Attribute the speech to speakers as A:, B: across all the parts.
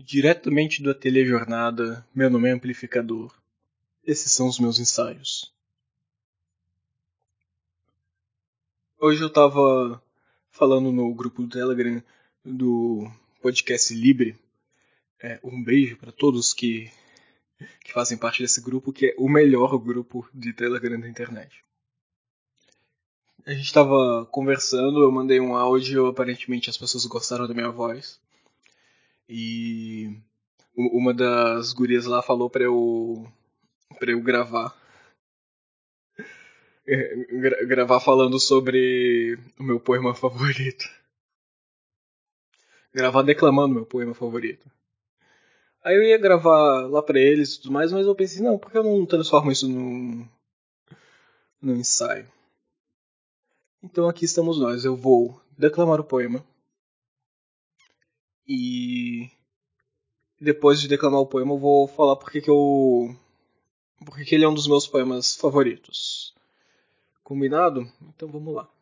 A: Diretamente do Ateliê Jornada, meu nome é Amplificador. Esses são os meus ensaios. Hoje eu tava falando no grupo do Telegram do podcast Libre. É, um beijo para todos que, que fazem parte desse grupo, que é o melhor grupo de Telegram da internet. A gente tava conversando, eu mandei um áudio, aparentemente as pessoas gostaram da minha voz. E uma das gurias lá falou pra eu, pra eu gravar. Gra gravar falando sobre o meu poema favorito. Gravar declamando meu poema favorito. Aí eu ia gravar lá pra eles e tudo mais, mas eu pensei, não, por que eu não transformo isso num, num ensaio? Então aqui estamos nós, eu vou declamar o poema e depois de declamar o poema eu vou falar porque que eu porque que ele é um dos meus poemas favoritos. Combinado? Então vamos lá.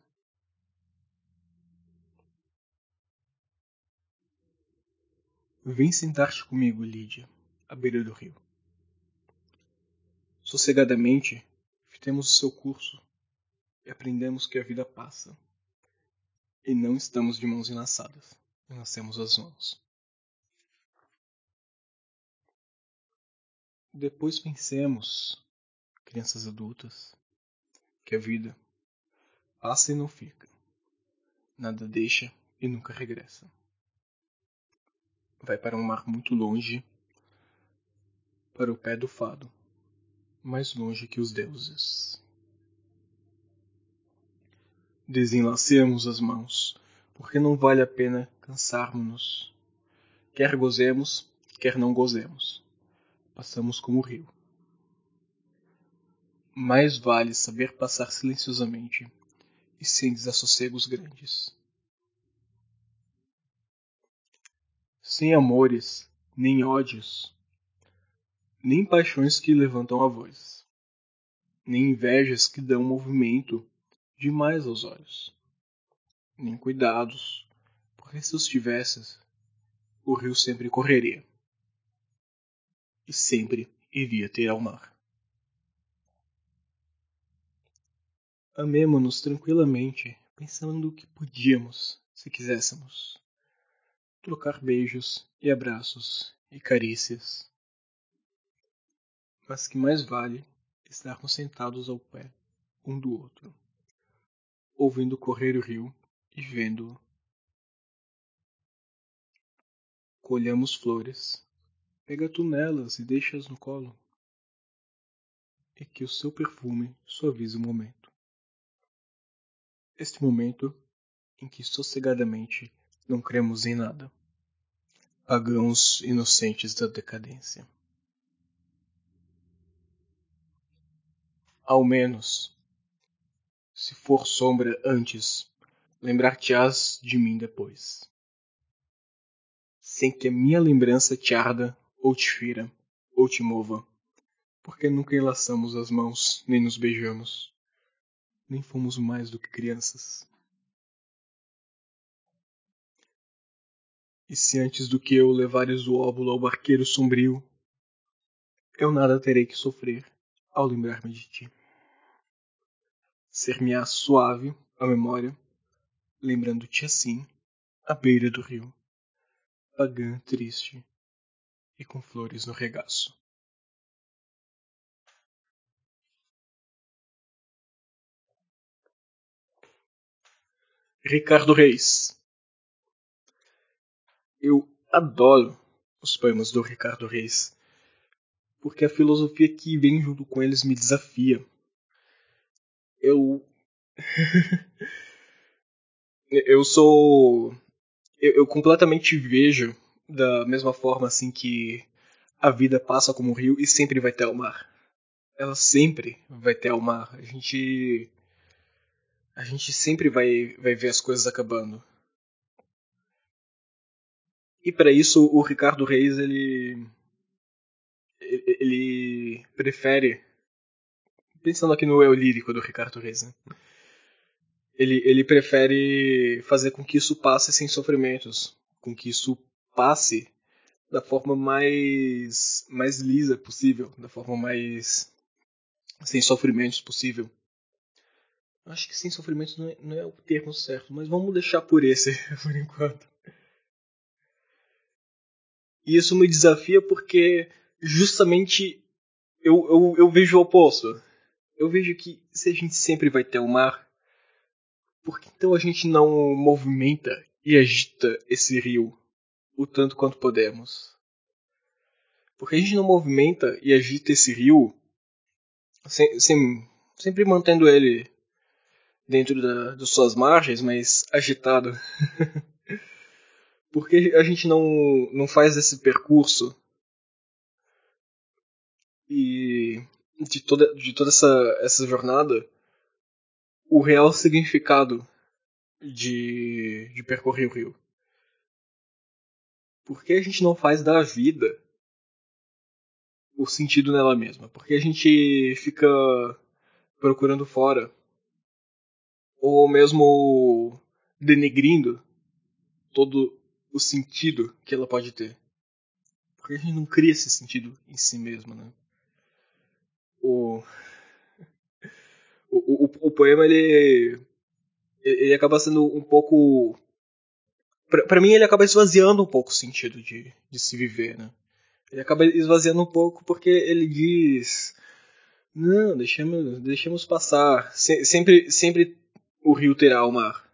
A: Vem sentar-te comigo, Lídia, à beira do rio. Sossegadamente, fitemos o seu curso e aprendemos que a vida passa. E não estamos de mãos enlaçadas nascemos as mãos. Depois pensemos, crianças adultas, que a vida passa e não fica, nada deixa e nunca regressa. Vai para um mar muito longe, para o pé do fado, mais longe que os deuses. Desenlacemos as mãos porque não vale a pena cansarmos-nos. Quer gozemos, quer não gozemos. Passamos como o rio. Mais vale saber passar silenciosamente e sem desassossegos grandes. Sem amores, nem ódios, nem paixões que levantam a voz, nem invejas que dão movimento demais aos olhos nem cuidados, porque se os tivesses, o rio sempre correria e sempre iria ter ao mar. Amemo-nos tranquilamente, pensando que podíamos, se quiséssemos, trocar beijos e abraços e carícias. Mas que mais vale estarmos sentados ao pé um do outro, ouvindo correr o rio e vendo-o. Colhamos flores, pega tu nelas e deixa-as no colo, e que o seu perfume suavize o momento. Este momento em que sossegadamente não cremos em nada, pagãos inocentes da decadência. Ao menos, se for sombra antes lembrar-te-ás de mim depois. Sem que a minha lembrança te arda, ou te fira, ou te mova, porque nunca enlaçamos as mãos, nem nos beijamos, nem fomos mais do que crianças. E se antes do que eu levares o óvulo ao barqueiro sombrio, eu nada terei que sofrer ao lembrar-me de ti. Ser-me-á suave a memória lembrando-te assim, à beira do rio, pagã triste e com flores no regaço. Ricardo Reis. Eu adoro os poemas do Ricardo Reis, porque a filosofia que vem junto com eles me desafia. Eu eu sou. Eu, eu, completamente vejo da mesma forma assim que a vida passa como um rio e sempre vai ter o mar. Ela sempre vai ter o mar. A gente. A gente sempre vai, vai ver as coisas acabando. E para isso o Ricardo Reis ele. Ele prefere. Pensando aqui no eu lírico do Ricardo Reis, né? Ele, ele prefere fazer com que isso passe sem sofrimentos, com que isso passe da forma mais mais lisa possível, da forma mais sem sofrimentos possível. Acho que sem sofrimentos não é, não é o termo certo, mas vamos deixar por esse por enquanto. E isso me desafia porque justamente eu, eu, eu vejo o oposto. Eu vejo que se a gente sempre vai ter o mar, por que então a gente não movimenta e agita esse rio o tanto quanto podemos? Porque a gente não movimenta e agita esse rio sem, sem, sempre mantendo ele dentro da, das suas margens, mas agitado. Porque a gente não, não faz esse percurso e de toda, de toda essa, essa jornada o real significado de, de percorrer o rio. Por que a gente não faz da vida o sentido nela mesma? Porque a gente fica procurando fora ou mesmo denegrindo todo o sentido que ela pode ter. Porque a gente não cria esse sentido em si mesmo, né? O, o, o, o poema, ele, ele acaba sendo um pouco... para mim, ele acaba esvaziando um pouco o sentido de, de se viver, né? Ele acaba esvaziando um pouco porque ele diz... Não, deixemos, deixemos passar. Se, sempre, sempre o rio terá o mar.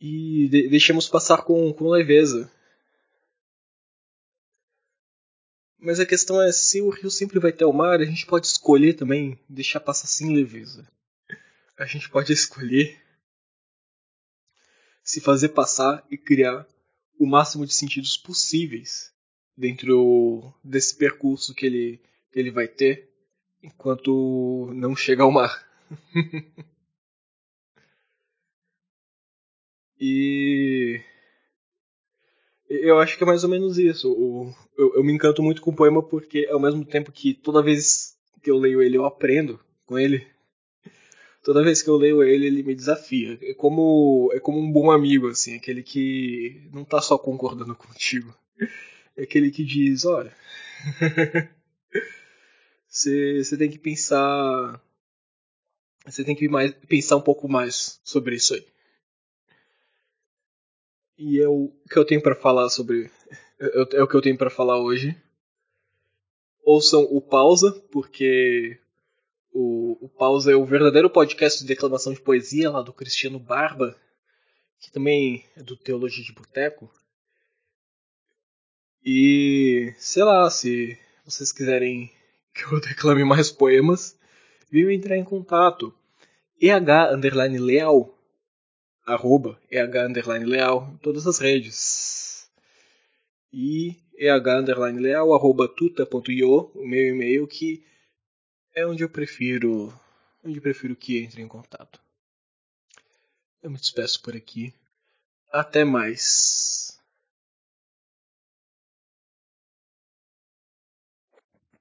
A: E de deixemos passar com, com leveza. Mas a questão é, se o rio sempre vai ter o mar, a gente pode escolher também deixar passar sem leveza. A gente pode escolher se fazer passar e criar o máximo de sentidos possíveis dentro desse percurso que ele, que ele vai ter enquanto não chega ao mar. e eu acho que é mais ou menos isso. eu, eu, me encanto muito com o poema porque ao mesmo tempo que toda vez que eu leio ele eu aprendo com ele, toda vez que eu leio ele ele me desafia. É como é como um bom amigo assim, aquele que não tá só concordando contigo, é aquele que diz, olha, você tem que pensar. Você tem que mais, pensar um pouco mais sobre isso aí. E é o que eu tenho para falar sobre. É, é o que eu tenho para falar hoje. Ouçam o Pausa, porque o, o Pausa é o verdadeiro podcast de declamação de poesia lá do Cristiano Barba, que também é do Teologia de Boteco. E sei lá, se vocês quiserem que eu declame mais poemas, viu entrar em contato. EH leal, arroba EH underline leal, em todas as redes. E EH underline leal, arroba tuta.io, o meu e-mail que é onde eu prefiro, onde eu prefiro que entre em contato. Eu me despeço por aqui. Até mais.